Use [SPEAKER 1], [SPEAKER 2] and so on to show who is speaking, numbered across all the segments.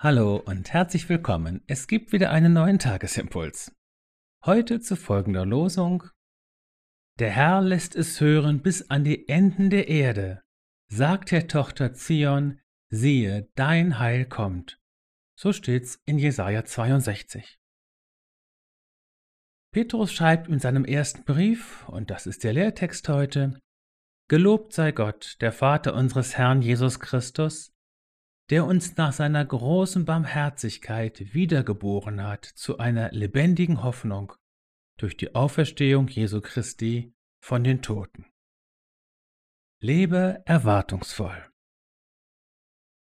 [SPEAKER 1] Hallo und herzlich willkommen. Es gibt wieder einen neuen Tagesimpuls. Heute zu folgender Losung. Der Herr lässt es hören bis an die Enden der Erde. Sagt der Tochter Zion, siehe, dein Heil kommt. So steht's in Jesaja 62. Petrus schreibt in seinem ersten Brief, und das ist der Lehrtext heute, Gelobt sei Gott, der Vater unseres Herrn Jesus Christus, der uns nach seiner großen Barmherzigkeit wiedergeboren hat zu einer lebendigen Hoffnung durch die Auferstehung Jesu Christi von den Toten. Lebe erwartungsvoll.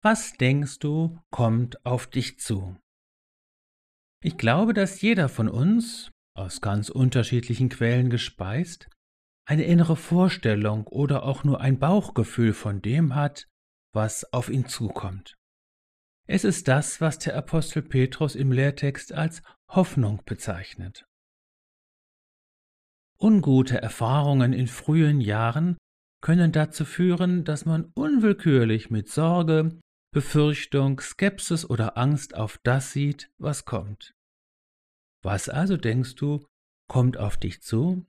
[SPEAKER 1] Was denkst du, kommt auf dich zu? Ich glaube, dass jeder von uns, aus ganz unterschiedlichen Quellen gespeist, eine innere Vorstellung oder auch nur ein Bauchgefühl von dem hat, was auf ihn zukommt. Es ist das, was der Apostel Petrus im Lehrtext als Hoffnung bezeichnet. Ungute Erfahrungen in frühen Jahren können dazu führen, dass man unwillkürlich mit Sorge, Befürchtung, Skepsis oder Angst auf das sieht, was kommt. Was also denkst du, kommt auf dich zu?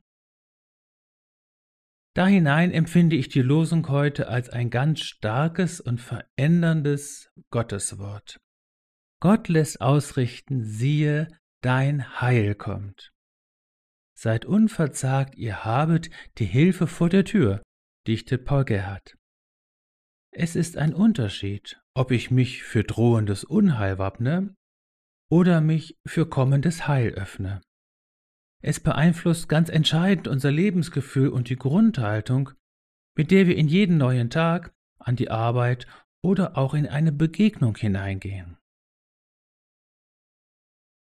[SPEAKER 1] Dahinein empfinde ich die Losung heute als ein ganz starkes und veränderndes Gotteswort. Gott lässt ausrichten, siehe, dein Heil kommt. Seid unverzagt, ihr habet die Hilfe vor der Tür, dichtet Paul Gerhard. Es ist ein Unterschied, ob ich mich für drohendes Unheil wappne oder mich für kommendes Heil öffne. Es beeinflusst ganz entscheidend unser Lebensgefühl und die Grundhaltung, mit der wir in jeden neuen Tag, an die Arbeit oder auch in eine Begegnung hineingehen.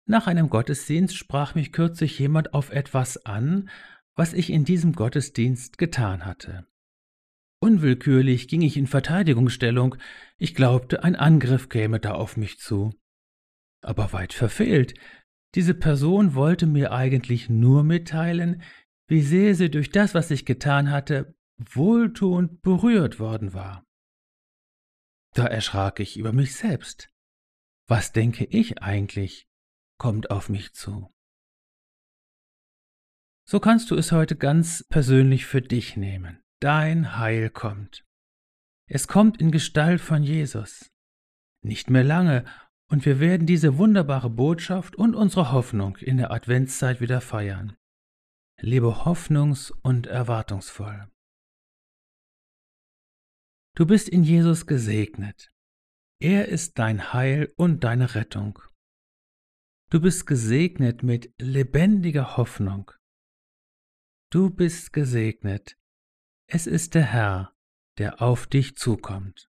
[SPEAKER 1] Nach einem Gottesdienst sprach mich kürzlich jemand auf etwas an, was ich in diesem Gottesdienst getan hatte. Unwillkürlich ging ich in Verteidigungsstellung, ich glaubte, ein Angriff käme da auf mich zu. Aber weit verfehlt, diese Person wollte mir eigentlich nur mitteilen, wie sehr sie durch das, was ich getan hatte, wohltuend berührt worden war. Da erschrak ich über mich selbst. Was denke ich eigentlich, kommt auf mich zu. So kannst du es heute ganz persönlich für dich nehmen. Dein Heil kommt. Es kommt in Gestalt von Jesus. Nicht mehr lange und wir werden diese wunderbare Botschaft und unsere Hoffnung in der Adventszeit wieder feiern. Lebe hoffnungs- und erwartungsvoll. Du bist in Jesus gesegnet. Er ist dein Heil und deine Rettung. Du bist gesegnet mit lebendiger Hoffnung. Du bist gesegnet. Es ist der Herr, der auf dich zukommt.